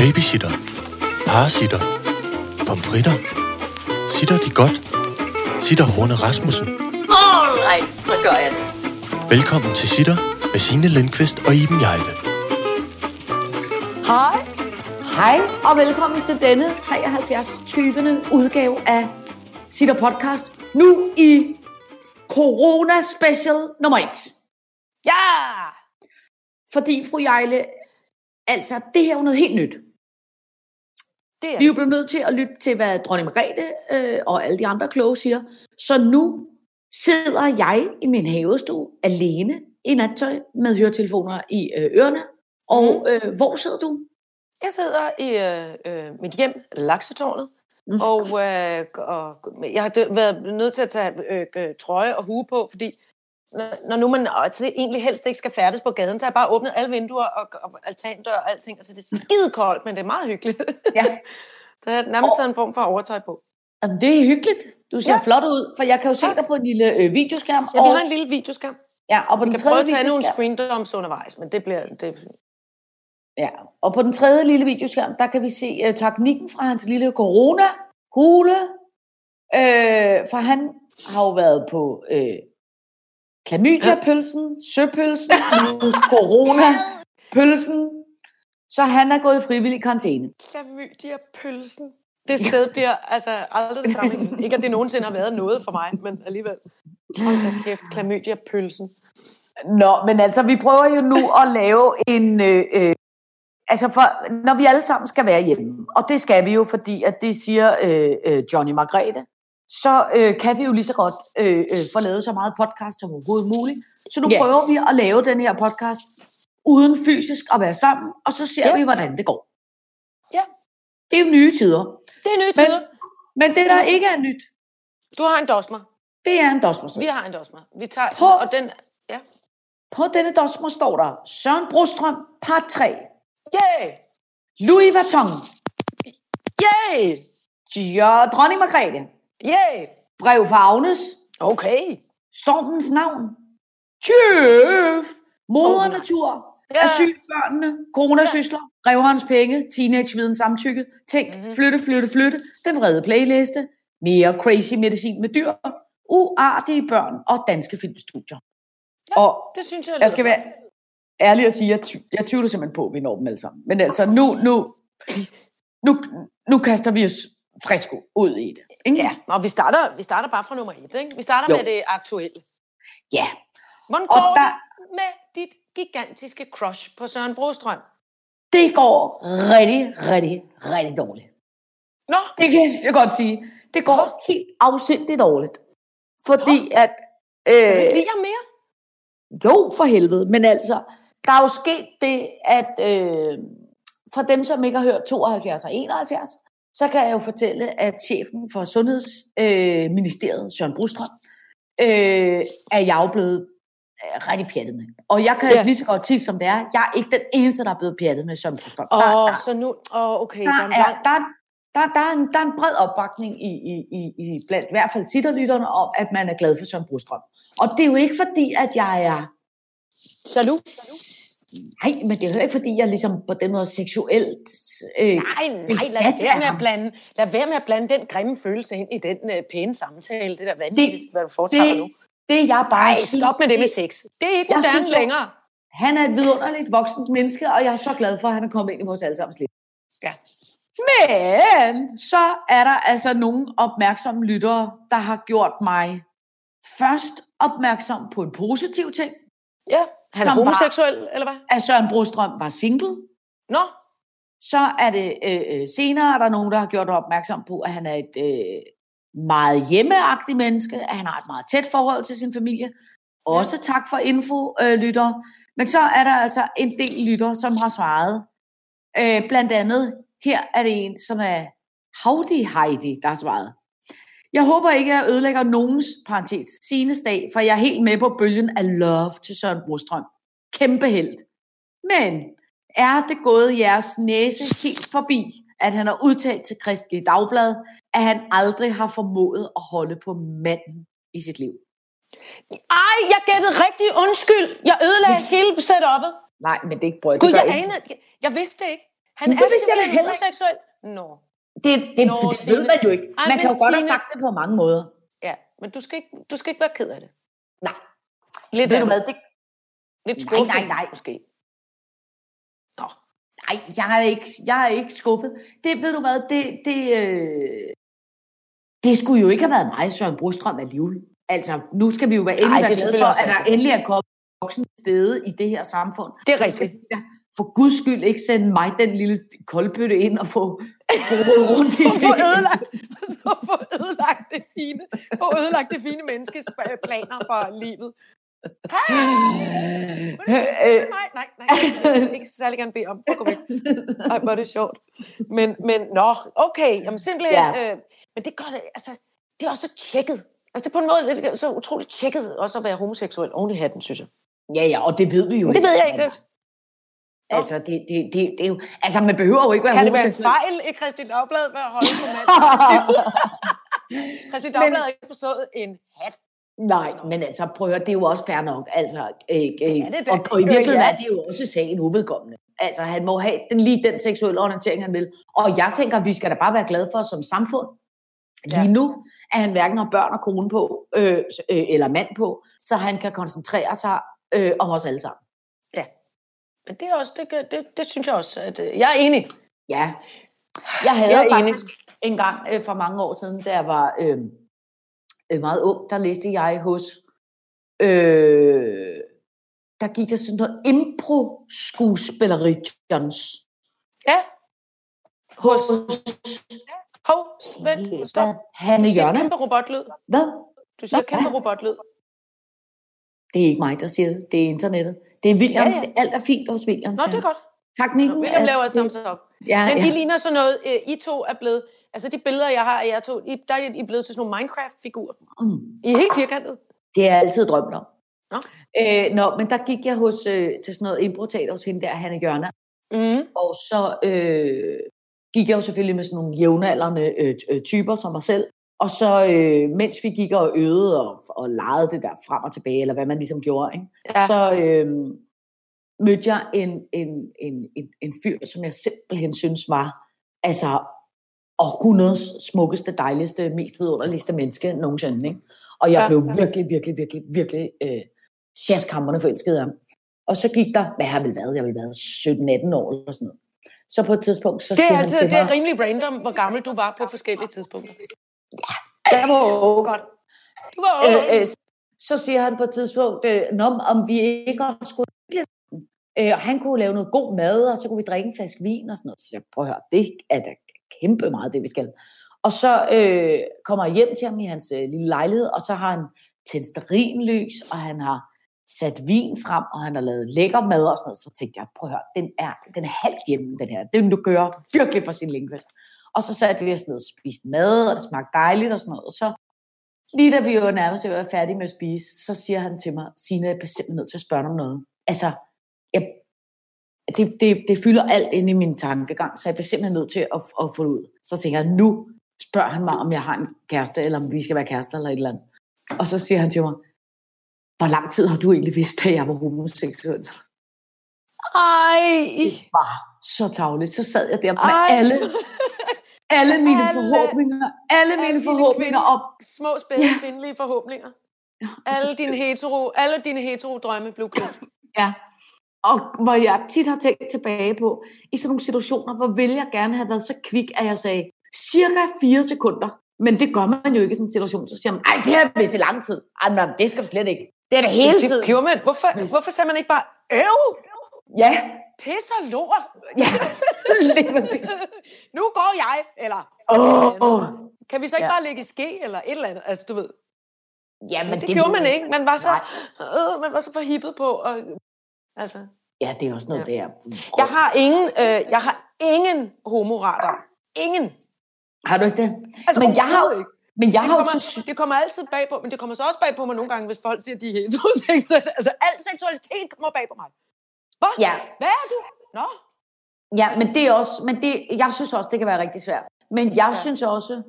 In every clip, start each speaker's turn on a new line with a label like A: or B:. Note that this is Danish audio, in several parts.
A: Babysitter. Parasitter. Pomfritter. Sitter de godt? Sitter Horne Rasmussen.
B: Alright, så gør jeg det.
A: Velkommen til Sitter med Signe Lindqvist og Iben Jejle.
C: Hej. Hej, og velkommen til denne 73. 20. udgave af Sitter Podcast. Nu i Corona Special nummer 1.
B: Ja!
C: Fordi, fru Jejle, altså, det her er jo noget helt nyt.
B: Det er
C: Vi er jo blevet nødt til at lytte til, hvad dronning Margrethe øh, og alle de andre kloge siger. Så nu sidder jeg i min havestue alene i nattøj med høretelefoner i øh, ørerne. Og øh, hvor sidder du?
B: Jeg sidder i øh, øh, mit hjem, Laksetårnet,
C: Mm.
B: og, øh, og jeg har været nødt til at tage øh, øh, trøje og hue på, fordi når, nu man altså, egentlig helst ikke skal færdes på gaden, så har jeg bare åbnet alle vinduer og, og altandør og alting, altså det er skide koldt, men det er meget hyggeligt.
C: Ja.
B: Der er nærmest taget en form for overtøj på.
C: Jamen, det er hyggeligt. Du ser ja. Flot ud, for jeg kan jo se
B: Tak.
C: dig på en lille øh, videoskærm.
B: Ja, vi har en lille videoskærm.
C: ja, og på den
B: Jeg kan prøve
C: tredje
B: at tage nogle
C: videoskærm,
B: screen dumps undervejs, men det bliver... Det,
C: ja, og på den tredje lille videoskærm, der kan vi se uh, teknikken fra hans lille corona-hule. Øh, for han har jo været på øh, klamydia-pølsen, søpølsen, nu corona-pølsen. Så han er gået i frivillig karantæne.
B: Klamydia pølsen. Det sted bliver altså aldrig det samme. Ikke at det nogensinde har været noget for mig, men alligevel. Hold da kæft, klamydia pølsen.
C: Nå, men altså, vi prøver jo nu at lave en... Øh, øh, altså, for, når vi alle sammen skal være hjemme, og det skal vi jo, fordi at det siger øh, øh, Johnny Margrethe, så øh, kan vi jo lige så godt øh, øh, få lavet så meget podcast som overhovedet muligt. Så nu yeah. prøver vi at lave den her podcast uden fysisk at være sammen, og så ser
B: Ja.
C: vi, hvordan det går.
B: Ja.
C: Det er jo nye tider.
B: Det er nye
C: Men-
B: tider.
C: Men det, der ikke er nyt,
B: Du har en dosmer.
C: det er en dosmer.
B: Vi har en dosmer. Vi tager
C: På-
B: og den... Ja.
C: På denne dosmer står der Søren Brostrøm, part 3,
B: Yay!
C: Louis Vuitton,
B: Yay!
C: Ja, dronning Margrethe,
B: Yay!
C: brev fra Agnes,
B: Okay.
C: stormens navn, tjøf, moder
B: Oh,
C: natur,
B: Ja.
C: asylbørnene, coronasysler, reverens penge, teenageviden samtykke, tænk,
B: Mhm.
C: mm-hmm. flytte, flytte, flytte, den vrede playliste, mere crazy medicin med dyr, uartige børn og danske filmstudier.
B: Ja,
C: og
B: Det synes jeg,
C: jeg skal være ærlig at sige, jeg, ty- jeg tvivler simpelthen på, at vi når dem alle sammen. Men altså, nu, nu, nu, nu kaster vi os frisk ud i det. Ikke?
B: Ja, og vi starter, vi starter bare fra nummer et, ikke? Vi starter
C: Jo.
B: med det aktuelle.
C: ja.
B: Hvordan
C: Og
B: går
C: der-
B: det med dit gigantiske crush på Søren Brostrøm?
C: Det går rigtig, rigtig, rigtig dårligt.
B: Nå,
C: Det kan jeg godt sige. Det går helt afsindigt dårligt. Fordi at...
B: kan du
C: Øh,
B: mere?
C: jo, for helvede. Men altså, der er jo sket det, at øh, for dem, som ikke har hørt 72 og 71, så kan jeg jo fortælle, at chefen for Sundhedsministeriet, øh, Søren Brostrøm, øh, er jeg jo blevet øh, rigtig pjattet med. Og jeg kan
B: Ja.
C: lige så godt sige, som det er, jeg er ikke den eneste, der er blevet pjattet med Søren Brostrøm.
B: Åh, oh,
C: der-
B: så nu... Åh, oh, okay.
C: der
B: Der er
C: er, der, der, der, er en, der er en bred opbakning i, i, i, i blandt i hvert fald sitterlytterne om, at man er glad for Søren Brostrøm. Og det er jo ikke fordi, at jeg er...
B: Jaloux?
C: Nej, men det er jo ikke fordi, jeg ligesom på den måde seksuelt... Øh,
B: Nej, nej, lad være, med at blande, lad være med at blande den grimme følelse ind i den øh, pæne samtale. Det er da vanvittigt, hvad du foretager
C: det,
B: nu.
C: det er jeg bare...
B: Nej, stop med det med sex. Det er ikke moderne
C: synes
B: længere.
C: Han er et vidunderligt voksent menneske, og jeg er så glad for, at han er kommet ind i vores allesammens liv.
B: Ja.
C: Men så er der altså nogle opmærksomme lyttere, der har gjort mig først opmærksom på en positiv ting,
B: Ja, han er
C: Som var-
B: homoseksuel, eller hvad?
C: at Søren Brostrøm var single.
B: Nå,
C: Så er det øh, øh, senere, er der nogen, der har gjort opmærksom på, at han er et øh, meget hjemmeagtigt menneske, at han har et meget tæt forhold til sin familie. Også tak for info, øh, lytter. Men så er der altså en del lytter, som har svaret. Øh, blandt andet, her er det en, som er Howdy Heidi, der har svaret. Jeg håber ikke, at jeg ødelægger nogens, parentes, Sines dag, for jeg er helt med på bølgen af love til Søren Brostrøm. Kæmpe held. Men er det gået jeres næse helt forbi, at han har udtalt til Kristelig Dagblad, at han aldrig har formået at holde på manden i sit liv?
B: ej, jeg gættede rigtig undskyld. Jeg ødelagde hele setup'et.
C: Nej, men det er ikke brød.
B: Gud, jeg anede, jeg, vidste det ikke. Han
C: Men
B: er
C: det vidste jeg da
B: simpelthen
C: heller ikke.
B: homoseksuel. Nå.
C: Det, det,
B: Nå,
C: det ved man jo ikke.
B: Ej,
C: Man kan jo godt have sagt det på mange måder.
B: Ja, men du skal ikke, du skal ikke være ked af det.
C: Nej.
B: Lidt,
C: Ved du hvad, det,
B: Lidt
C: Nej,
B: skuffet,
C: nej, nej.
B: måske.
C: Nej, jeg er ikke, jeg er ikke skuffet. Det ved du hvad, det, det, øh, det skulle jo ikke have været mig, Søren Brostrøm, alligevel. Altså, nu skal vi jo være endelig
B: Ej,
C: glade for, at der endelig er kommet voksen stede i det her samfund.
B: Det er rigtigt.
C: For guds skyld ikke sende mig den lille koldbøtte ind og få, få rodet rundt i
B: Få
C: det.
B: ødelagt, så få ødelagt det fine, få ødelagt det fine menneskes planer for livet.
C: Øh,
B: Nej, nej, nej. Jeg vil ikke særlig gerne bede om. Gå væk. Ej, hvor er det sjovt. Men, men nå, okay. Jamen simpelthen.
C: Ja.
B: Øh, men det gør det, altså, det er også så tjekket. Altså det er på en måde det så utroligt tjekket også at være homoseksuel oven i hatten, synes jeg.
C: Ja, ja, og det ved vi jo
B: Men det ved jeg ikke.
C: Altså, det, det, det, det er jo, altså, man behøver jo ikke være
B: Kan det være en fejl i Christi Dagblad ved at holde på mand? Christi Dagblad har ikke forstået en hat.
C: Nej, men altså, prøv at høre, det er jo også fair nok. Altså, øh, øh,
B: er det da.
C: og, og i virkeligheden
B: ja.
C: er det jo også sagen uvedkommende. Altså, han må have den, lige den seksuelle orientering, han vil. Og jeg tænker, at vi skal da bare være glade for som samfund. Lige
B: Ja.
C: nu er han hverken har børn og kone på, øh, øh, eller mand på, så han kan koncentrere sig øh, om os alle sammen.
B: Men det, er også, det, det, det synes jeg også, at øh, jeg er enig.
C: Ja. Jeg havde
B: Jeg er enig.
C: faktisk en gang øh, for mange år siden, da jeg var øh, øh, meget ung, der læste jeg hos, øh, der gik der sådan noget impro-skuespilleritions.
B: Ja,
C: Hos
B: hov, vent, stop.
C: Hanne
B: Du siger
C: Jørgen.
B: kæmpe robotlyd.
C: Hvad?
B: Du siger
C: Hvad?
B: kæmpe robotlyd.
C: Det er ikke mig, der siger det. Det er internettet. Det er William.
B: Ja, ja.
C: Det, alt er fint hos William.
B: Nå, det er godt.
C: Tak, Nico.
B: William laver et thumbs up.
C: Ja,
B: Men
C: ja.
B: I ligner sådan noget, øh, I to er blevet, altså de billeder, jeg har af jer to, I, der er I blevet til sådan nogle Minecraft-figurer.
C: Mm.
B: I er helt firkantet.
C: Det har jeg altid drømt om.
B: Nå.
C: Øh, nå, men der gik jeg hos, øh, til sådan noget improteater hos hende der, Hanne Jørgen.
B: Mm.
C: Og så øh, gik jeg jo selvfølgelig med sådan nogle jævnaldrende øh, øh, typer som mig selv. Og så, øh, mens vi gik og øvede og, og legede det der frem og tilbage, eller hvad man ligesom gjorde, ikke?
B: Ja.
C: så øh, mødte jeg en, en, en, en, en fyr, som jeg simpelthen synes var altså århundredes smukkeste, dejligste, mest vidunderligste menneske nogensinde. Ikke? Og jeg
B: Ja,
C: blev virkelig, virkelig, virkelig, virkelig øh, sjaskammerne forelsket af ham. Og så gik der, hvad har vel været? Jeg vel været 17-18 år eller sådan noget. Så på et tidspunkt, så
B: Det
C: siger
B: er,
C: han
B: altid,
C: til
B: det er
C: mig,
B: rimelig random, hvor gammel du var på forskellige tidspunkter.
C: Jeg var.
B: Godt. Du var
C: øh, øh, så siger han på et tidspunkt, øh, om vi ikke også skulle øh, og han kunne lave noget god mad, og så kunne vi drikke en flaske vin og sådan noget. Så jeg prøv at høre, det er da kæmpe meget, det vi skal. Og så øh, kommer jeg hjem til ham i hans øh, lille lejlighed, og så har han tændt stearinlys, og han har sat vin frem, og han har lavet lækker mad og sådan noget. Så tænkte jeg, prøv at høre, den er, den er halvt hjemme, den her. Den du gør virkelig for sin lingvist. Og så satte vi os ned og spiste mad, og det smagte dejligt og sådan noget. Og så lige da vi var nærmest være færdige med at spise, så siger han til mig, Signe, jeg er simpelthen nødt til at spørge dig om noget. Altså, jeg, det, det, det fylder alt ind i min tankegang, så jeg bliver simpelthen nødt til at, at få det ud. Så tænker jeg, nu spørger han mig, om jeg har en kæreste, eller om vi skal være kærester, eller et eller andet. Og så siger han til mig, hvor lang tid har du egentlig vidst, at jeg var homoseksuel?
B: Ej.
C: Det var så tavligt. Så sad jeg der med
B: Ej.
C: alle, alle mine
B: Alle-
C: forhåbninger, alle mine
B: dine
C: forhåbninger
B: kvinde-
C: op.
B: Små, spændende,
C: Ja.
B: kvindelige forhåbninger.
C: Ja,
B: Alle dine hetero, alle dine hetero drømme blev klogt.
C: Ja. Og hvor jeg tit har tænkt tilbage på, i sådan nogle situationer, hvor ville jeg gerne have været så kvik, at jeg sagde, cirka fire sekunder. Men det gør man jo ikke i sådan en situation. Så siger man, ej, det har vist i lang tid. Ej, men det skal du slet ikke. Det er det hele
B: Det
C: tiden.
B: gjorde man. Hvorfor,
C: Hvis-
B: hvorfor sagde man ikke bare, øv,
C: Ja,
B: pisser lort.
C: ja, lige præcis.
B: Nu går jeg. Eller,
C: Åh, åh.
B: kan vi så ikke
C: Ja.
B: bare lægge i ske, eller et eller andet? Altså, du ved.
C: Ja,
B: Men det, det gjorde man ikke. Man var så, øh, man var så forhippet på. Og, altså.
C: Ja, det er også noget
B: Ja.
C: der.
B: Jeg har ingen, øh, jeg har ingen homorater. Ingen.
C: Har du ikke det?
B: Altså,
C: Men jeg har,
B: ikke.
C: men jeg
B: Det
C: har jo
B: kommer, det kommer altid bag på, men det kommer så også bag på mig nogle gange, hvis folk siger, at de er heteroseksuelle. Altså, al seksualitet kommer bag på mig. Hvad?
C: Ja,
B: Hvad er du? Nå.
C: Ja, men det er også, men det, jeg synes også, det kan være rigtig svært. Men jeg
B: Ja.
C: ja. synes også,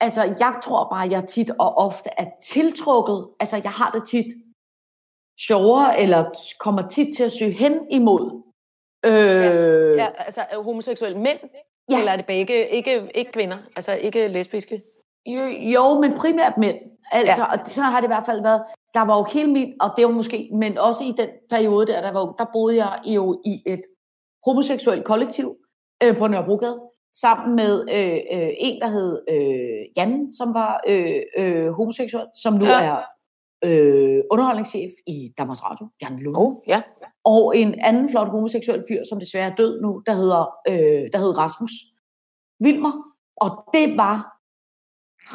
C: altså jeg tror bare, jeg tit og ofte er tiltrukket, altså jeg har det tit sjovere, eller kommer tit til at søge hen imod Øh,
B: Ja, altså er homoseksuelle mænd?
C: Ja.
B: Ja. Eller er det begge, ikke, ikke kvinder, altså ikke lesbiske?
C: Jo, jo, men primært mænd. Altså, ja. og så har det i hvert fald været, der var jo hele min, og det var måske, men også i den periode der, der, var, der boede jeg jo i et homoseksuelt kollektiv øh, på Nørrebrogade, sammen med øh, øh, en, der hed øh, Jan, som var øh, øh, homoseksuel, som nu. Ja. er øh, underholdningschef i Danmarks Radio, Jan Lund.
B: Oh, ja.
C: Og en anden flot homoseksuel fyr, som desværre er død nu, der hedder, øh, der hedder Rasmus Vilmer. Og det var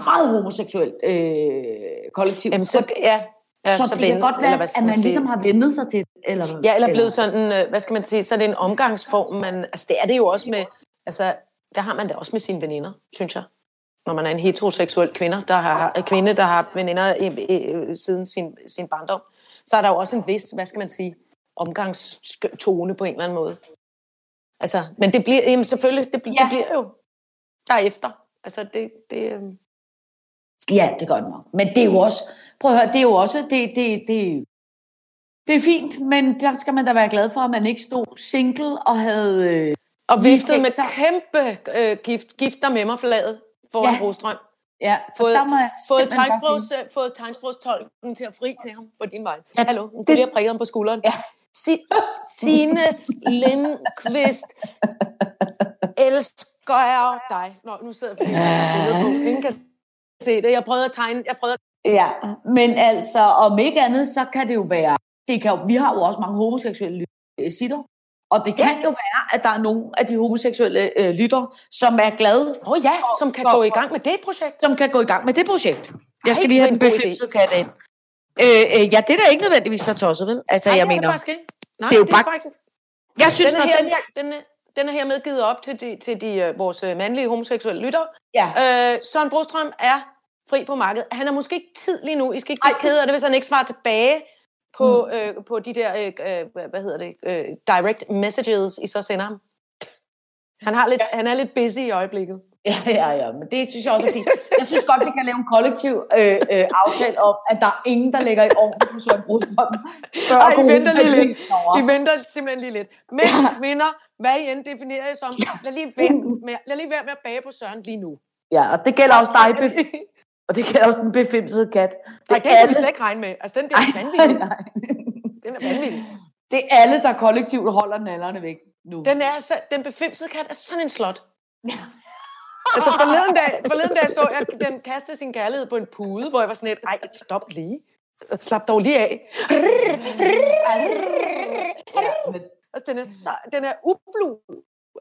C: meget homoseksuelt øh, kollektiv.
B: Jamen, så, ja, ja,
C: så, så det kan
B: ven-
C: godt være, at man
B: sige?
C: ligesom har vendet sig til. Eller,
B: Ja, eller blevet sådan, øh, hvad skal man sige, så er det en omgangsform, man, altså det er det jo også med, altså der har man det også med sine veninder, synes jeg. Når man er en heteroseksuel kvinde, der har, kvinde, der har haft veninder i, i, siden sin, sin barndom, så er der jo også en vis, hvad skal man sige, omgangstone på en eller anden måde. Altså, men det bliver, jamen selvfølgelig, det, bliver,
C: Ja.
B: det bliver jo derefter. Altså, det, det, øh,
C: Ja, det gør det nok. Men det er jo også, prøv at høre, det er jo også, det, det, det, det er fint, men der skal man da være glad for, at man ikke stod single og havde... Øh,
B: og viftet med kæmpe øh, gift, gifter med mig forladet foran
C: Ja.
B: Brostrøm.
C: ja, for
B: Fået-
C: der må jeg
B: fået, tegnsprogs, fået tegnsprogstolken til at fri til ham på din vej.
C: Ja,
B: Hallo, hun
C: det-
B: lige prikket ham på skulderen.
C: Ja.
B: Si, Signe Lindqvist, elsker jeg dig. Nå, nu sidder jeg fordi jeg har på. Ingen kan se det. Jeg prøvede at tegne. Jeg prøvede at...
C: Ja, men altså, om ikke andet, så kan det jo være, det kan jo, vi har jo også mange homoseksuelle øh, sitter, og det kan jo være, at der er nogle af de homoseksuelle øh, lytter, som er glade,
B: Åh oh, ja, som kan
C: for-
B: gå i gang med det projekt.
C: som kan gå i gang med det projekt. Jeg skal
B: Ej,
C: lige have den befimsede kat ind. Øh, øh, ja, det er da ikke nødvendigvis så tosset, vel? Altså,
B: Nej,
C: jeg
B: det er
C: mener,
B: det faktisk ikke. Nej,
C: det er jo
B: det
C: bare-
B: er faktisk...
C: jeg synes,
B: Den
C: når
B: er, her,
C: den her...
B: den, er, er hermed givet op til, de, til de, øh, vores øh, mandlige homoseksuelle lytter.
C: Ja.
B: Øh, Søren Brostrøm er fri på markedet. Han har måske ikke tid lige nu. I skal ikke blive
C: Ej,
B: kede af det, hvis han ikke svarer tilbage på, mm. øh, på de der, øh, øh, hvad- hedder det, øh, direct messages, I så sender ham. Han, har lidt, han er lidt busy i øjeblikket.
C: Ja, ja, ja, men det synes jeg også er fint. Jeg synes godt, vi kan lave en kollektiv øh, øh, aftale om, at der er ingen, der lægger i ovnen på Søren Brostrøm. før
B: Ej, I venter lige lidt. I venter simpelthen lige lidt. Mænd,
C: Ja.
B: kvinder, hvad I end definerer I som, lad lige, være med, lad lige være med at bage på Søren lige nu.
C: Ja, og det gælder også dig, bef- og det gælder også den befimsede kat.
B: Nej, det kan vi slet ikke regne med. Altså, den bliver
C: Ej,
B: vanvittig.
C: nej.
B: Den er vanvittig.
C: Det er alle, der kollektivt holder nallerne væk nu.
B: Den, er så, den befimsede kat er sådan en slot. Altså forleden dag, forleden dag så jeg den kaste sin kærlighed på en pude, hvor jeg var sådan lidt, ej, stop lige. Slap dog lige af.
C: ja, men,
B: Altså, den er, så, den er ublu.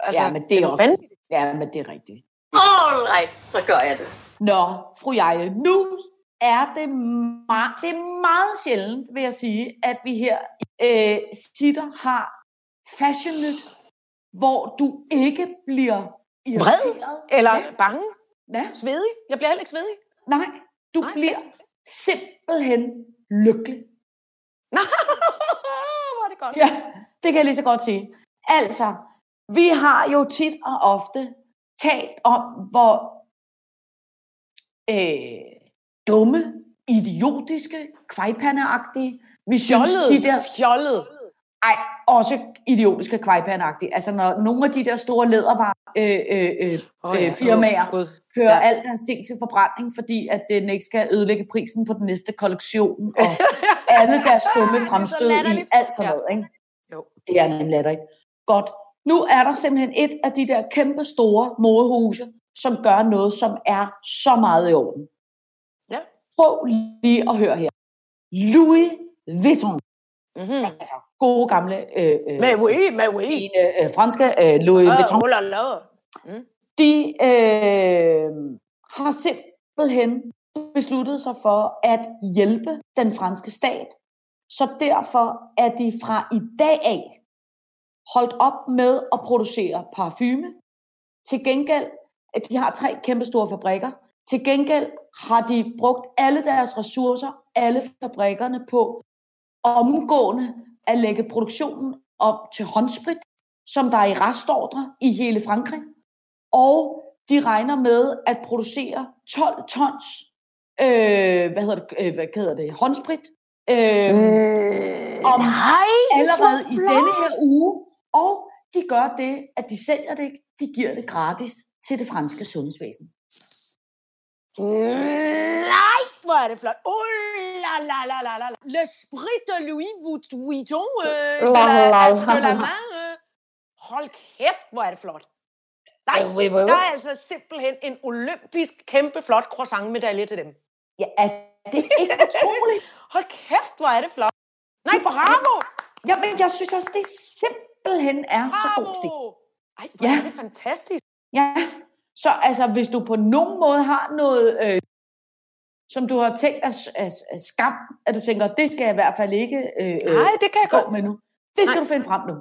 B: Altså,
C: ja, men det er også... Ja, men det er rigtigt.
D: Alright, så gør jeg det.
C: Nå, fru Jeje, nu er det, meget, det er meget sjældent, vil jeg sige, at vi her øh, sitter har Fashion Nyt, hvor du ikke bliver irriteret.
B: Eller
C: Ja,
B: bange.
C: ja,
B: Svedig. Jeg bliver heller ikke svedig.
C: nej, du
B: Nej,
C: bliver simpelthen lykkelig.
B: Hvor er det godt.
C: Ja, det kan jeg lige så godt sige. Altså, vi har jo tit og ofte talt om, hvor øh, dumme, idiotiske, kvejpandeagtige, vi synes,
B: Fjollet.
C: de der,
B: Fjollet.
C: Ej, også idiotiske kvejpandeagtige. Altså, når nogle af de der store lædervarer, øh, øh, øh,
B: Oh,
C: øh, firmaer
B: Oh,
C: kører
B: Ja.
C: ja. alt deres ting til forbrænding, fordi at den ikke skal ødelægge prisen på den næste kollektion, og alle deres dumme fremstød i alt sådan
B: Ja.
C: noget, ikke?
B: Jo.
C: Det er en latterligt. Godt. Nu er der simpelthen et af de der kæmpe store modehuse, som gør noget, som er så meget i orden.
B: Ja.
C: Prøv lige at høre her. Louis Vuitton.
B: Mm-hmm.
C: Altså, gode gamle øh, øh,
B: Mais oui, mais oui.
C: fine, øh, franske øh, Louis Vuitton.
B: Oh, oh la la.
C: De øh, har simpelthen besluttet sig for at hjælpe den franske stat. Så derfor er de fra i dag af holdt op med at producere parfume. Til gengæld, at de har tre kæmpe store fabrikker. Til gengæld har de brugt alle deres ressourcer, alle fabrikkerne på omgående at lægge produktionen op til håndsprit, som der er i restordre i hele Frankrig. Og de regner med at producere 12 tons øh, hvad hedder det, øh, hvad hedder det, håndsprit øh,
B: Mm,
C: om
B: nej,
C: allerede i denne her uge. Og de gør det, at de sælger det ikke, de giver det gratis til det franske sundhedsvæsen.
B: Nej, hvor er det flot. Oh la la la la la. Le sprit de Louis Vuitton. Øh,
C: La,
B: la,
C: la,
B: la
C: la.
B: main, øh. Hold kæft, hvor er det flot. Nej, der er altså simpelthen en olympisk kæmpe flot croissant-medalje til dem.
C: Ja, er det ikke utroligt?
B: Hold kæft, hvor er det flot. Nej, bravo!
C: Jamen, jeg synes også, det simpelthen er så god stil.
B: Bravo! Ej, hvor
C: Ja.
B: er det fantastisk.
C: Ja, så altså, hvis du på nogen måde har noget, øh, som du har tænkt af skam, at du tænker, det skal jeg i hvert fald ikke øh, øh,
B: Nej, det kan jeg
C: gå
B: godt.
C: med nu. Det skal
B: Nej.
C: du finde frem nu.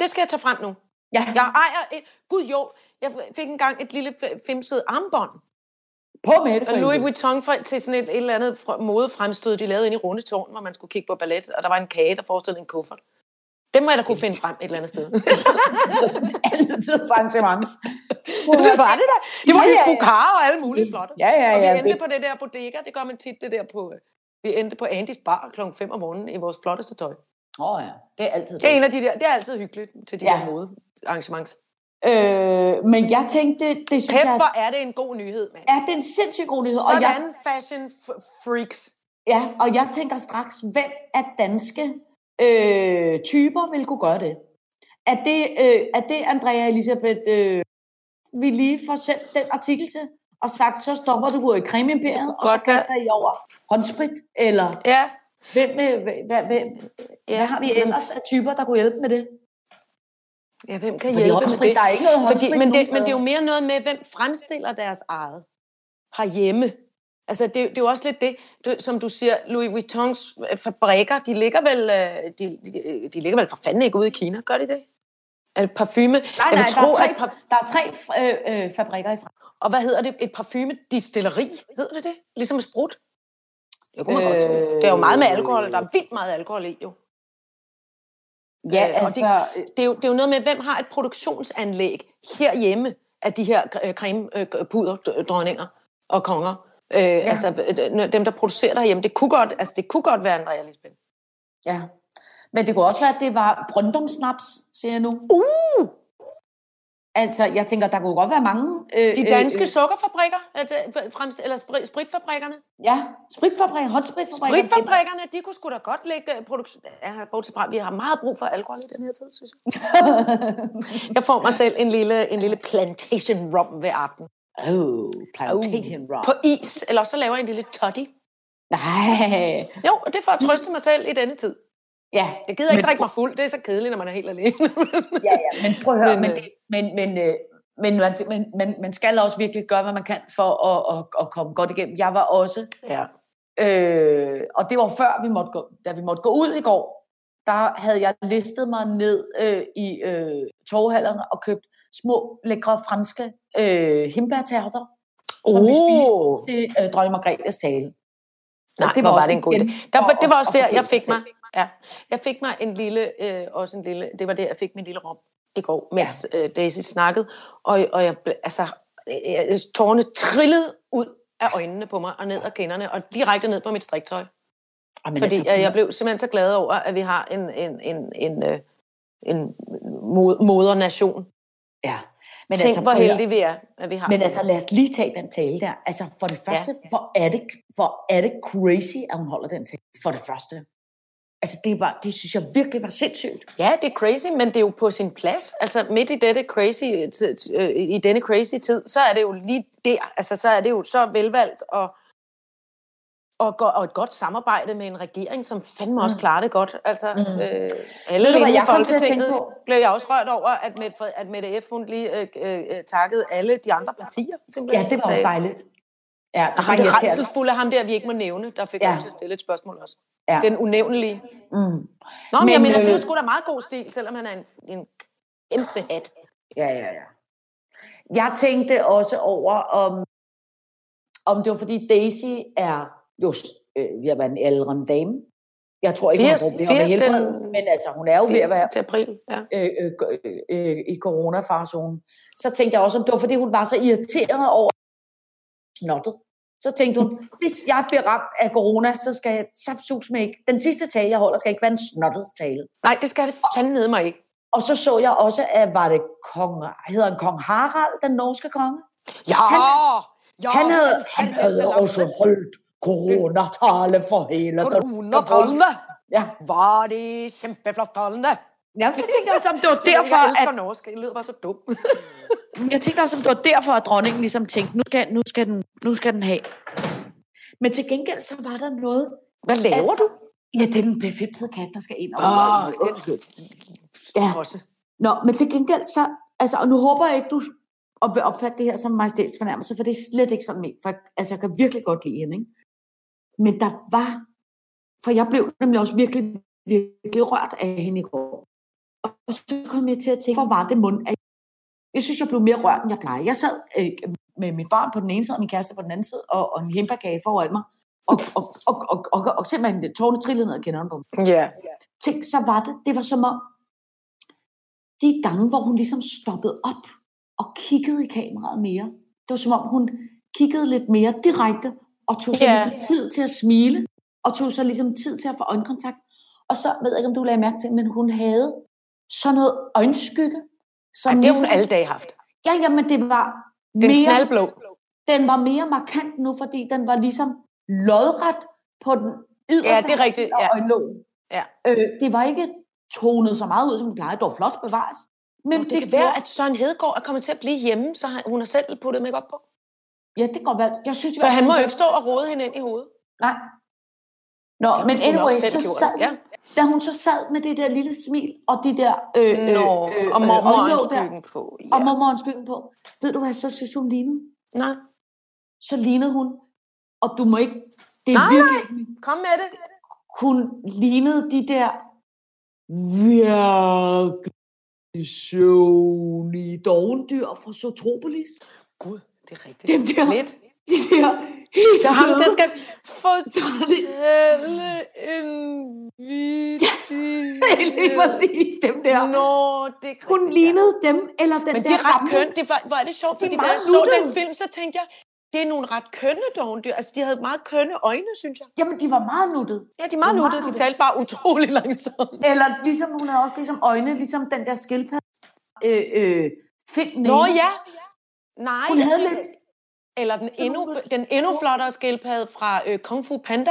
B: Det skal jeg tage frem nu.
C: Ja,
B: Jeg ejer et... Gud jo, jeg fik engang et lille femset armbånd.
C: på med det.
B: Og Louis Vuitton fra, til sådan et, et eller andet modefremstød, de lavede inde i Rundetårn, hvor man skulle kigge på ballet, og der var en kage, der forestillede en kuffert. Det må jeg da kunne finde frem et eller andet sted.
C: Altid arrangements.
B: det var det da. Det var
C: Ja,
B: ja,
C: ja,
B: ja,
C: ja.
B: ja. og alle mulige flotte.
C: Ja, ja,
B: Og vi
C: ja.
B: endte
C: det-
B: på det der bodega, det gør man tit, det der på... øh, Vi endte på Andys bar kl. 5 om morgenen i vores flotteste tøj.
C: Åh oh, ja, det er altid
B: Det er en af de der, det er altid hyggeligt til de
C: Ja.
B: ja. der modearrangements.
C: Øh, men jeg tænkte, det synes
B: Pep,
C: jeg,
B: hvor er det en god nyhed, mand.
C: er det en sindssygt god nyhed. Og jeg,
B: Sådan fashion freaks.
C: ja, og jeg tænker straks, hvem af danske øh, typer vil kunne gøre det? Er det, øh, er det Andrea Elisabeth, øh, vi lige får sendt den artikel til, og sagt, så stopper du i cremeimperiet, og så kaster I over håndsprit, eller
B: Ja,
C: hvem, øh, hvad, hvad, hvad,
B: ja.
C: hvad har vi ellers af typer, der kunne hjælpe med det?
B: Ja, hvem kan
C: Fordi
B: hjælpe med det?
C: der er ikke noget
B: Fordi, men, det, men det er jo mere noget med, hvem fremstiller deres eget herhjemme. Altså, det, det er jo også lidt det, du, som du siger, Louis Vuittons øh, fabrikker, de ligger vel, øh, de, de, de ligger vel for fanden ikke ude i Kina, gør de det? Det parfume?
C: Nej,
B: jeg
C: nej,
B: vil tro,
C: der, er
B: at
C: tre,
B: par-
C: der er tre øh, øh, fabrikker i Frankrig.
B: Og hvad hedder det? Et parfumedistilleri? Hedder det det? Ligesom sprut? Det kunne man øh... godt tro. Det er jo meget med alkohol. Der er vildt meget alkohol i, jo.
C: Ja,
B: Øh,
C: altså...
B: Det er, jo, det er jo noget med, hvem har et produktionsanlæg herhjemme af de her øh, cremepuderdronninger og konger. Øh, ja. Altså øh, dem, der producerer derhjemme. Det kunne godt, altså, det kunne godt være Andrea Lisbeth.
C: Ja. Men det kunne også være, at det var Brøndum-snaps, siger jeg nu.
B: Uh!
C: Altså, jeg tænker, der kunne godt være mange... Øh,
B: De danske
C: Øh,
B: øh, sukkerfabrikker, øh, fremst, eller sprit, spritfabrikkerne.
C: ja, spritfabrikker, håndspritfabrikker.
B: Spritfabrikkerne, de kunne sgu da godt lægge øh, produktion... Ja, bortset fra, vi har meget brug for alkohol i den her tid, synes jeg. Jeg får mig selv en lille, en lille plantation rum hver aften.
C: Oh, plantation rum.
B: På is, eller så laver jeg en lille toddy.
C: Nej.
B: Jo, og det er for at trøste mig selv i denne tid.
C: Ja,
B: Jeg gider ikke
C: Men
B: drikke mig fuld, det er så kedeligt, når man er helt alene.
C: ja, ja, men prøv at høre,
B: Men,
C: men,
B: øh,
C: det, men, men, øh, men, man, men, men man skal også virkelig gøre, hvad man kan for at, at, at komme godt igennem. Jeg var også,
B: ja.
C: øh, og det var før vi måtte gå, da vi måtte gå ud i går, der havde jeg listet mig ned øh, i øh, toghallerne og købt små, lækre franske øh, himbærtærter, som vi spiste
B: Oh.
C: til øh, dronning Margrethes tale.
B: Nej,
C: det var
B: var, det en god idé. Der, det var også
C: at
B: der, jeg fik mig, ja, jeg fik mig en lille, øh, også en lille, det var der, jeg fik min lille rom i går, mens ja. øh, Daisy snakkede, og, og jeg, altså, jeg- tårerne trillede ud af øjnene på mig, og ned ad kinderne, og direkte ned på mit striktøj.
C: Ah, men
B: Fordi
C: altså,
B: jeg, jeg blev simpelthen så glad over, at vi har en, en, en, en, øh, en mod, modernation.
C: Ja,
B: Men Tænk,
C: altså,
B: hvor heldige vi er, at vi har
C: Men altså, lad os lige tage den tale der. Altså, for det første, ja. hvor, er det, hvor er det crazy, at hun holder den tale. For det første. Altså, det, var, det synes jeg virkelig var sindssygt.
B: Ja, det er crazy, men det er jo på sin plads. Altså midt i dette crazy, øh, i denne crazy tid, så er det jo lige der. Altså så er det jo så velvalgt og, og, go- og et godt samarbejde med en regering, som fandme også
C: Mm.
B: klarer det godt. Altså
C: Mm.
B: øh, alle inde i Folketinget blev jeg også rørt over, at Mette, at Mette F. hun lige øh, øh, takkede alle de andre partier. simpelthen,
C: Ja, det var
B: og
C: også dejligt. Ja,
B: Og ham det redselsfulde, ham der, vi ikke må nævne, der fik
C: Ja.
B: til at stille et spørgsmål også.
C: Ja.
B: Den unævnlige.
C: Mm.
B: Nå, men,
C: Men,
B: jeg mener, det er jo
C: øh,
B: sgu da meget god stil, selvom han er en, en kæmpe hat.
C: Ja, ja, ja. Jeg tænkte også over, om, om det var fordi Daisy er jo øh, ved at være en ældre dame. Jeg tror ikke, hun har
B: 80
C: problemer med
B: 80 den-
C: helbred, men altså, hun er jo ved at være
B: til april. Ja.
C: øh, øh, øh, øh, i coronafarzonen. Så tænkte jeg også, om det var fordi, hun var så irriteret over snottet. Så tænkte hun, hvis jeg bliver ramt af corona, så skal jeg sapsus med ikke. Den sidste tale, jeg holder, skal ikke være en snottet tale.
B: Nej, det skal det fandme mig ikke.
C: Og så så jeg også, at var det kong, hedder han kong Harald, den norske konge?
B: Ja,
C: Han-
B: ja,
C: han havde, han
B: det,
C: havde også holdt coronatale for hele
B: Coronatallene.
C: Ja.
B: Var det kjempeflott tallene.
C: ja, så tænkte jeg også, om det var derfor,
B: jeg elsker
C: at,
B: norsk. Jeg lyder bare så dum.
C: jeg tænkte også, om det var derfor, at dronningen ligesom tænkte, nu skal, nu skal, den, nu skal den have. Men til gengæld, så var der noget,
B: Hvad laver du?
C: ja, det er den befimsede kat, der skal ind.
B: Åh,
C: undskyld. Ja.
B: Tosse.
C: Nå, men til gengæld så, altså, og nu håber jeg ikke, du op- vil opfatte det her som majestætsfornærmelse, for det er slet ikke sådan ment, for altså, jeg kan virkelig godt lide hende, ikke? Men der var, for jeg blev nemlig også virkelig, virkelig rørt af hende i går. Og så kom jeg til at tænke, hvor var det mund af jeg synes, jeg blev mere rørt, end jeg plejer. Jeg sad øh, med mit barn på den ene side, og min kæreste på den anden side, og, og en hembakage foran mig, og, og, og, og, og, og, og simpelthen tårne trillede ned og kenderne på mig
B: Ja.
C: tænk, så var det, det var som om, de gange, hvor hun ligesom stoppede op og kiggede i kameraet mere, det var som om, hun kiggede lidt mere direkte, og tog sig
B: Ja.
C: yeah. ligesom tid til at smile, og tog sig ligesom tid til at få øjenkontakt. Og så ved jeg ikke, om du lagde mærke til, men hun havde sådan noget øjenskygge. Som
B: Ej, det har hun
C: ligesom-
B: alle dage haft.
C: Ja, ja, men det var
B: Den er
C: mere,
B: knaldblå.
C: den var mere markant nu, fordi den var ligesom lodret på den yderste
B: Ja, det er rigtigt, ja.
C: øjenlågen.
B: Ja.
C: Øh, det var ikke tonet så meget ud, som det plejer. Det var flot bevares. Men
B: Men det, det kan være, at Søren Hedegaard er kommet til at blive hjemme, så hun har selv puttet op på.
C: Ja, det kan godt. Jeg synes,
B: For han må jo ikke stå og rode hende ind i hovedet.
C: Nej. Nå,
B: Det
C: men anyway, så sad,
B: ja.
C: da hun så sad med det der lille smil, og de der øh, øh,
B: Nå,
C: øh,
B: og
C: øh,
B: mormorens
C: øjenlåg der,
B: skyggen på.
C: og
B: Ja.
C: mormorens skyggen på. Ved du hvad, så synes hun lignede?
B: Nej,
C: Så lignede hun, og du må ikke, det er
B: Nej,
C: virkelig,
B: kom med det.
C: hun lignede de der virkelig søvnige dovendyr fra Zootropolis.
B: Gud, det er rigtigt.
C: Dem der,
B: Lidt.
C: de der helt
B: Det er ham, der skal fortælle en vittighed.
C: Lige præcis, dem der.
B: Nå, det er rigtigt,
C: Hun
B: ja.
C: lignede dem, eller den
B: Men
C: der
B: det er ret
C: gamle-
B: kønt. Det var, hvor er det sjovt,
C: De
B: fordi da
C: meget
B: jeg så den film, så tænkte jeg, det er nogle ret kønne dovendyr. Altså, de havde meget kønne øjne, synes jeg.
C: Jamen, de var meget nuttede.
B: Ja, de er meget
C: De
B: nuttede. De talte bare utrolig langsomt.
C: Eller ligesom, hun havde også ligesom øjne, ligesom den der skildpadde. Øh, øh, Find
B: Nå ja. Nej,
C: Hun
B: jeg
C: havde lidt-
B: Eller den endnu, den endnu flottere skildpadde fra øh, Kung Fu Panda.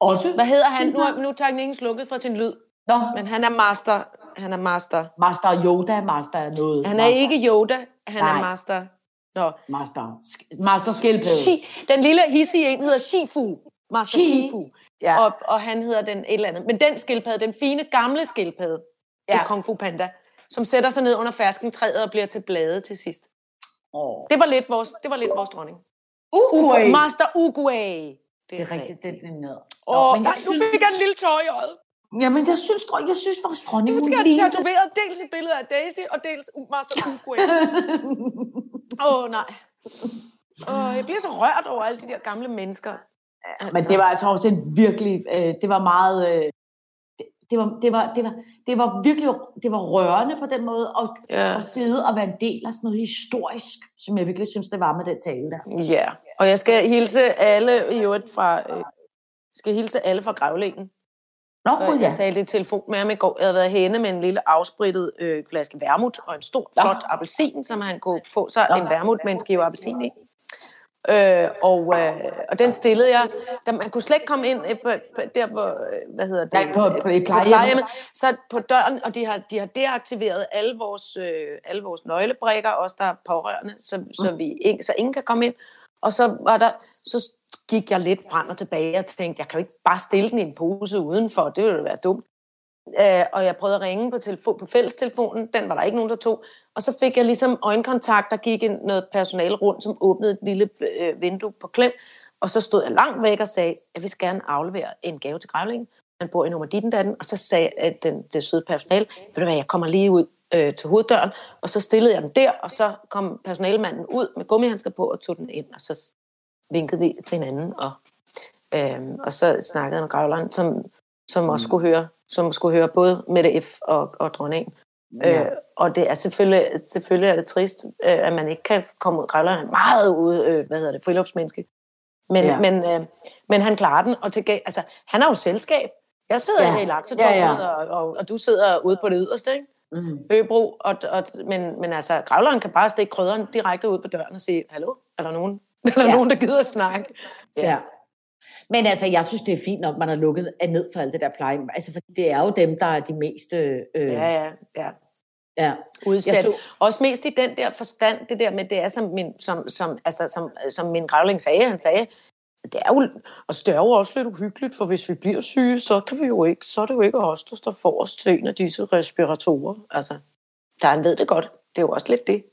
C: Også.
B: Hvad hedder han? Nu, er- nu er teknikken slukket fra sin lyd.
C: Nå,
B: Men han er master. Han er master.
C: Master Yoda, Master noget.
B: Han er
C: master,
B: ikke Yoda. Han
C: Nej.
B: er master. Nå.
C: Master. Master skildpadde.
B: Shi, den lille hissige en hedder Shifu. Master
C: Shi.
B: Shifu.
C: Ja.
B: Og, og han hedder den et eller andet. Men den skildpadde, den fine gamle skildpadde, ja. I Kung Fu Panda, som sætter sig ned under ferskentræet og bliver til blade til sidst.
C: Åh.
B: Det var lidt vores, det var lidt vores dronning.
C: Uguay.
B: Master Uguay.
C: Det er rigtigt, det er den ned.
B: Åh,
C: men
B: nej,
C: jeg
B: nu
C: synes,
B: fik jeg en lille tår i øjet.
C: jamen, jeg synes, tror- jeg synes vores dronning,
B: Nu
C: hun
B: skal jeg
C: lignede...
B: tatoveret dels et billede af Daisy, og dels Master Uguay. Åh, oh, nej. Oh, jeg bliver så rørt over alle de der gamle mennesker. Altså.
C: Men det var altså også en virkelig, øh, det var meget, øh, det, var, det, var, det, var, det var virkelig, det var rørende på den måde, og,
B: Ja.
C: at sidde og være en del af sådan noget historisk, som jeg virkelig synes, det var med den tale der.
B: Ja, og jeg skal hilse alle i øvrigt fra, øh, jeg skal hilse alle fra gravlingen.
C: Nå,
B: For
C: gud ja.
B: jeg talte i telefon med ham i går. Jeg havde været henne med en lille afsprittet øh, flaske vermut og en stor,
C: Nå.
B: flot appelsin, som han kunne få sig
C: Nå.
B: en vermut med en skive appelsin i. Øh, og, øh, og den stillede jeg, da man kunne slet ikke komme ind øh, på, på, der, hvor, øh, hvad hedder det?
C: Nej, på- på- i plejehjemmet.
B: Så på døren, og de har, de har deaktiveret alle vores, øh, alle vores nøglebrikker, også der er pårørende, så, så,
C: Mm.
B: vi, ikke- så ingen kan komme ind. Og så var der, så gik jeg lidt frem og tilbage og tænkte, jeg kan jo ikke bare stille den i en pose udenfor, det ville være dumt. Øh, og jeg prøvede at ringe på, telefon, på fællestelefonen, den var der ikke nogen, der tog. Og så fik jeg ligesom øjenkontakt, der gik en, noget personale rundt, som åbnede et lille øh, vindue på klem. Og så stod jeg langt væk og sagde, jeg vil gerne aflevere en gave til grævlingen. Han bor i nummer dit datten. Og så sagde at den, det søde personale, ved du hvad, jeg kommer lige ud øh, til hoveddøren. Og så stillede jeg den der, og så kom personalemanden ud med gummihandsker på og tog den ind. Og så vinkede vi til hinanden, og, øhm, og så snakkede jeg med gravleren, som, som også skulle høre, som skulle høre både Mette F. og, og dronningen. Ja. Øh, og det er selvfølgelig, selvfølgelig er det trist, øh, at man ikke kan komme ud. Gravleren er meget ude, øh, hvad hedder det, friluftsmenneske. Men,
C: Ja.
B: ja. men, øh, men han klarer den, og til, altså, han har jo selskab. Jeg sidder
C: Ja.
B: ja. her i laksetårnet,
C: Ja,
B: ja,
C: ja.
B: ja. og, og, og, du sidder ude på det yderste, ikke?
C: Mm.
B: Øbro, og, og, men, men altså, gravleren kan bare stikke krydderen direkte ud på døren og sige, hallo, er der nogen, er der,
C: Ja.
B: ja. nogen, der gider at snakke?
C: Ja. Men altså, jeg synes, det er fint nok, man har lukket ned for alt det der pleje. Altså, for det er jo dem, der er de mest... Øh,
B: Ja, ja, ja.
C: ja.
B: Udsat.
C: Jeg
B: Så...
C: så-
B: Også mest i den der forstand, det der med, det er som min, som, som, altså, som, som min gravling sagde, han sagde, det er jo, og det er jo også lidt uhyggeligt, for hvis vi bliver syge, så kan vi jo ikke, så er det jo ikke os, der står forrest til en af disse respiratorer. Altså, der han ved det godt. Det er jo også lidt det.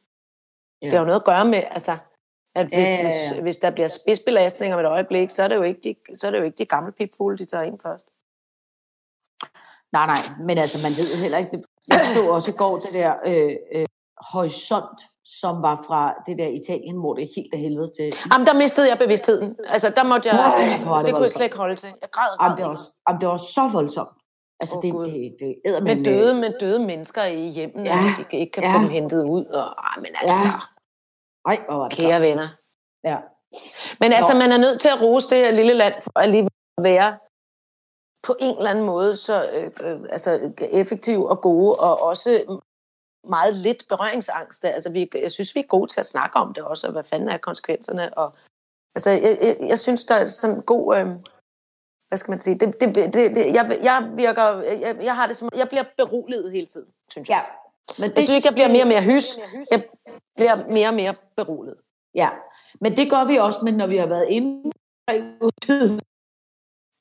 C: Ja.
B: Det har jo noget at gøre med, altså, at hvis,
C: Ja,
B: ja,
C: ja.
B: Hvis, hvis der bliver spidsbelastning om et øjeblik, så er det jo ikke de, så er det jo ikke de gamle pipfugle, de tager ind først.
C: Nej, nej, men altså, man ved heller ikke... Jeg så også i går det der øh, øh, horisont, som var fra det der Italien, hvor det er helt af helvede til.
B: Jamen, der mistede jeg bevidstheden. Altså, der måtte jeg...
C: Nej,
B: det,
C: det
B: kunne jeg slet ikke holde til. Jeg græd, græd.
C: Jamen, det, også, jamen, det var så voldsomt. Altså,
B: Åh,
C: det, det, det æder
B: med døde, med døde mennesker i hjemmen,
C: Ja,
B: ja, og de ikke kan
C: ja.
B: få dem hentet ud. Og, ah, men altså,
C: Ja. Ej, hvor var det
B: kære
C: klart.
B: venner.
C: Ja.
B: Men altså,
C: Nå.
B: man er nødt til at rose det her lille land for alligevel at være på en eller anden måde så øh, øh, altså, effektiv og gode, og også meget lidt berøringsangst. Altså, vi, jeg synes, vi er gode til at snakke om det også, og hvad fanden er konsekvenserne. Og, altså, jeg, jeg, jeg synes, der er sådan en god... Øh, hvad skal man sige? Det, det, det, det, jeg, jeg virker... Jeg, jeg har det som... Jeg bliver beroliget hele tiden, synes jeg.
C: Ja. Men
B: Jeg synes ikke, jeg bliver mere og mere hys. Jeg bliver mere og mere beroliget.
C: Ja, men det gør vi også, men når vi har været inde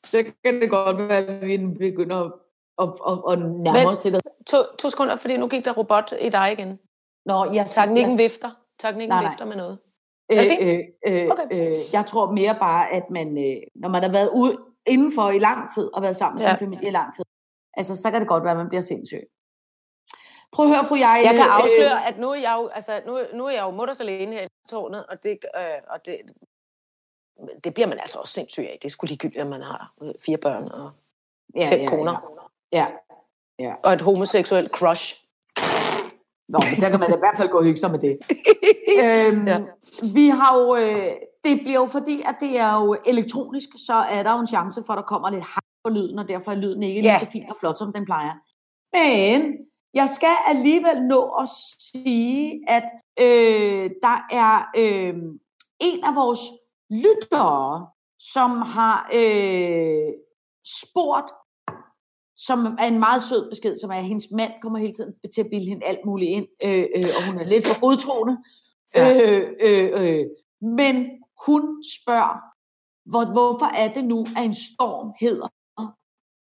C: så kan det godt være, at vi begynder at, at, at, at nærme os det der.
B: To, to sekunder, fordi nu gik der robot i dig igen.
C: Nå, jeg,
B: Teknikken
C: jeg,
B: vifter. Teknikken
C: Nej, nej.
B: vifter med noget.
C: øh, øh, øh,
B: Okay.
C: øh, jeg tror mere bare, at man, øh, når man har været ude indenfor i lang tid, og været sammen med
B: Ja.
C: sin familie i lang tid, altså, så kan det godt være, at man bliver sindssyg. Prøv at høre, fru Jejle.
B: Jeg kan
C: øh,
B: afsløre, at nu er jeg jo, altså, nu, nu er jeg jo mutters alene her i tårnet, og det, øh, og det, det bliver man altså også sindssyg af. Det er sgu ligegyldigt, at man har øh, fire børn og
C: ja,
B: fem
C: ja,
B: koner.
C: Ja.
B: Og et homoseksuelt crush.
C: Nå, men der kan man i hvert fald gå og hygge sig med det. øhm, ja.
B: Ja.
C: Vi har jo, øh, det bliver jo fordi, at det er jo elektronisk, så er der jo en chance for, at der kommer lidt hak på lyden, og derfor er lyden ikke lige
B: Ja.
C: så fin og flot, som den plejer. Men jeg skal alligevel nå at sige, at øh, der er øh, en af vores lyttere, som har øh, spurgt, som er en meget sød besked, som er, at hendes mand kommer hele tiden til at bilde hende alt muligt ind, øh, øh, og hun er lidt for godtroende.
B: Ja.
C: Øh, øh, øh. Men hun spørger, hvor, hvorfor er det nu, at en storm hedder?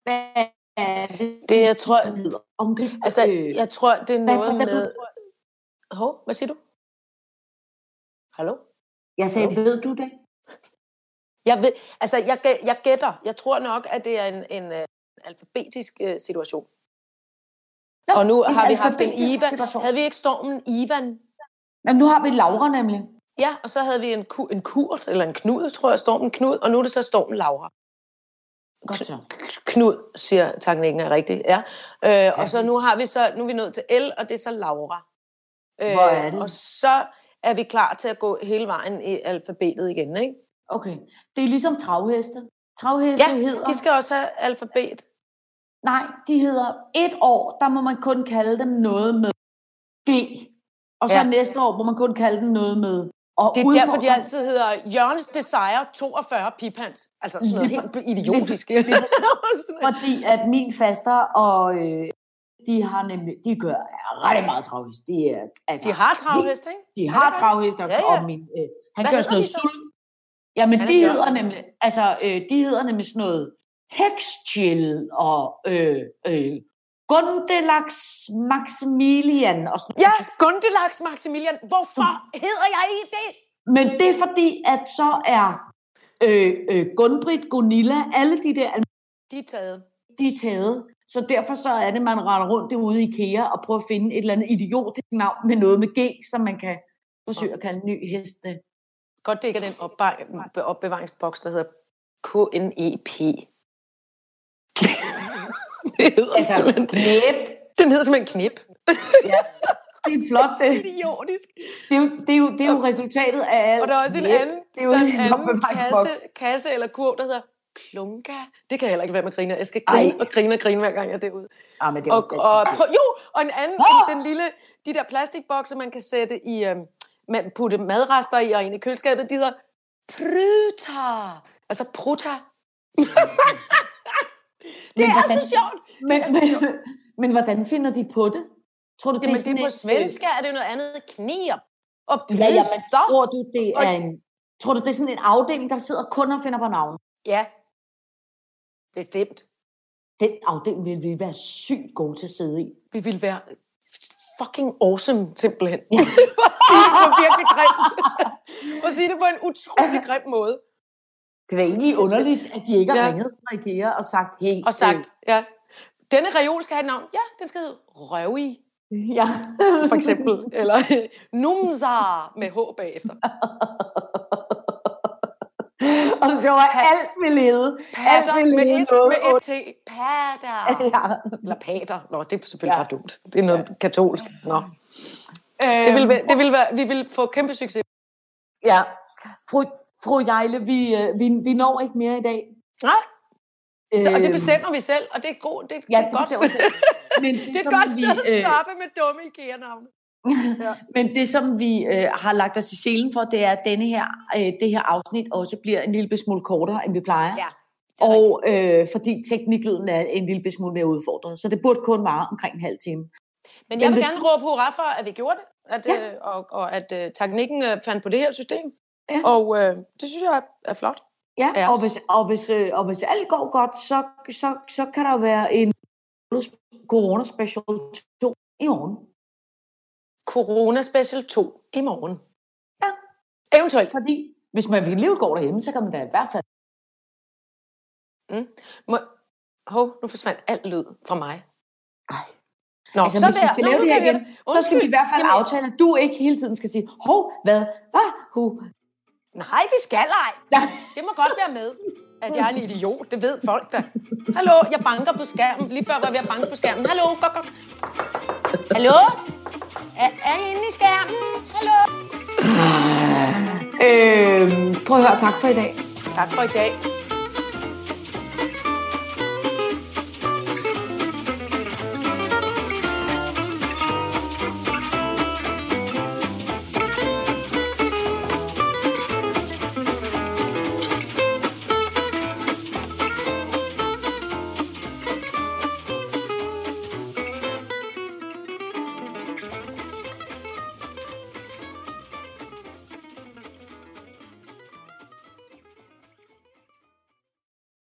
C: Hvad det,
B: Det, jeg tror,
C: kan ikke,
B: altså,
C: øh,
B: jeg tror, det er noget
C: hvad-
B: med... Hov, hvad siger du? Hallo?
C: jeg sagde, ved du det?
B: Jeg ved, altså, jeg, jeg gætter. Jeg tror nok, at det er en, en uh, alfabetisk uh, situation.
C: Nå,
B: og nu har vi haft en Ivan.
C: situation.
B: Havde vi ikke stormen Ivan?
C: Jamen, nu har vi Laura nemlig.
B: Ja, og så havde vi en, ku, en kurt, eller en knud, tror jeg, stormen Knud, og nu er det så stormen Laura.
C: Godt så.
B: Knud, siger teknikken er rigtigt, ja. Øh, og så nu har vi så, nu er vi nået til L, og det er så Laura. Øh,
C: Hvor er det?
B: Og så er vi klar til at gå hele vejen i alfabetet igen, ikke?
C: Okay. Det er ligesom travheste. Travheste
B: Ja,
C: hedder...
B: de skal også have alfabet.
C: Nej, de hedder et år, der må man kun kalde dem noget med G. Og så. Ja. næste år må man kun kalde dem noget med... Og
B: Det er derfor, de
C: udfordre-
B: altid hedder Jørgens Desire 42 Pipans. Altså sådan noget helt idiotisk.
C: Fordi at min faster og... Øh, de har nemlig... De gør ret meget travhest. De, er, altså,
B: de har travhest, ikke?
C: De har travhest, og,
B: Ja, ja.
C: og min, øh, han
B: Hvad
C: gør sådan noget sult. Jamen, de hedder nemlig, altså, øh, de hedder nemlig sådan noget Hexchill og øh, øh, Gundelax Maximilian og sådan
B: Ja. Gundelax Maximilian. Hvorfor hedder jeg ikke det?
C: Men det er fordi, at så er øh, øh, Gunbrit, Gunilla, alle de der,
B: De er taget.
C: de er taget. Så derfor så er det, man render rundt derude i IKEA og prøver at finde et eller andet idiotisk navn med noget med G, som man kan forsøge at kalde en ny hest.
B: Godt, det ikke er den opbe- opbevaringsboks, der hedder KNEP. det hedder
C: Altså,
B: simpelthen-
C: knæb.
B: Den hedder simpelthen knip.
C: Ja, det er flot. Det,
B: Idiotisk.
C: det, er jo, det, er jo, det er jo resultatet af alt.
B: Og der er også en
C: knæb.
B: anden,
C: Det er jo
B: der er
C: en
B: en anden kasse, kasse eller kurv, der hedder Plunga. Det kan jeg heller ikke være med griner. Jeg skal grine
C: Ej.
B: og grine og grine, hver gang jeg er derude.
C: Ah, men det er
B: Og, og, prøv, jo, og en anden,
C: Ah!
B: den lille, de der plastikbokse, man kan sætte i, øhm, man putte madrester i og ind i køleskabet, de hedder pruta. Altså pruta. det
C: Men
B: er
C: hvordan-
B: så sjovt.
C: men, men, men hvordan finder de på det? Tror du,
B: Jamen,
C: sådan
B: det er på svensk, er det noget andet. Knir og
C: øh, Ja, ja, men tror du, det
B: Og-
C: er en, tror du, det er sådan en afdeling, der sidder kun og finder på navn?
B: Ja, bestemt.
C: Den afdeling vil vi være sygt gode til at sidde i.
B: Vi ville være fucking awesome, simpelthen. For at sige det på virkelig grimt. For at sige det på en utrolig grim måde.
C: Det er egentlig underligt, at de ikke har
B: Ja.
C: ringet fra IKEA og sagt, hey,
B: Og sagt, ja, denne reol skal have et navn. Ja, den skal hedde Røvi,
C: øh, ja.
B: for eksempel. Eller Numza med H bagefter.
C: og er, at alt vil lede. Alt vil
B: med
C: lede
B: et,
C: noget
B: med et T. Pater.
C: Ja.
B: Eller pater. Nå, det er selvfølgelig
C: Ja.
B: bare dumt. Det er noget katolsk. Nå. Det vil, det vil være, vi vil få kæmpe succes.
C: Ja. Fru, fru Jejle, vi, øh, vi, vi når ikke mere i dag.
B: Nej, og det
C: Øhm,
B: bestemmer vi selv, og det er, god, det,
C: Ja,
B: det er
C: det
B: godt.
C: selv. Men
B: det er et
C: som
B: godt
C: vi,
B: at
C: øh,
B: stoppe med dumme IKEA-navne.
C: Men det, som vi øh, har lagt os i selen for, det er, at denne her, øh, det her afsnit også bliver en lille smule kortere, end vi plejer.
B: Ja, det er
C: og øh, fordi tekniklyden er en lille smule mere udfordret. Så det burde kun vare omkring en halv time.
B: Men jeg
C: Men
B: vil
C: hvis
B: gerne råbe hurra for, at vi gjorde det, at,
C: Ja.
B: ja. øh, og, og at øh, teknikken øh, fandt på det her system.
C: Ja.
B: Og øh, det synes jeg er, er flot.
C: Ja,
B: Ja.
C: og hvis, og, hvis, øh, og hvis alt går godt, så, så, så kan der være en Corona Special 2 i morgen.
B: Corona Special 2 i morgen.
C: Ja.
B: Eventuelt.
C: Fordi hvis man vil leve går derhjemme, så kan man da i hvert fald...
B: Må... Hov, nu forsvandt alt lyd fra mig.
C: Ej.
B: Nå,
C: Altså,
B: så
C: hvis vi
B: der.
C: skal
B: Nå,
C: lave det her igen, så skal vi i hvert fald
B: Jamen,
C: aftale, at du ikke hele tiden skal sige, hov, hvad, hvad, hu.
B: Nej, vi skal ej. Det må godt være med, at jeg er en idiot. Det ved folk da. Hallo, jeg banker på skærmen. Lige før var jeg ved at banke på skærmen. Hallo, gok, gok. Hallo? Er, er I inde i skærmen? Hallo?
C: Øh, prøv at høre, tak for i dag.
B: Tak for i dag.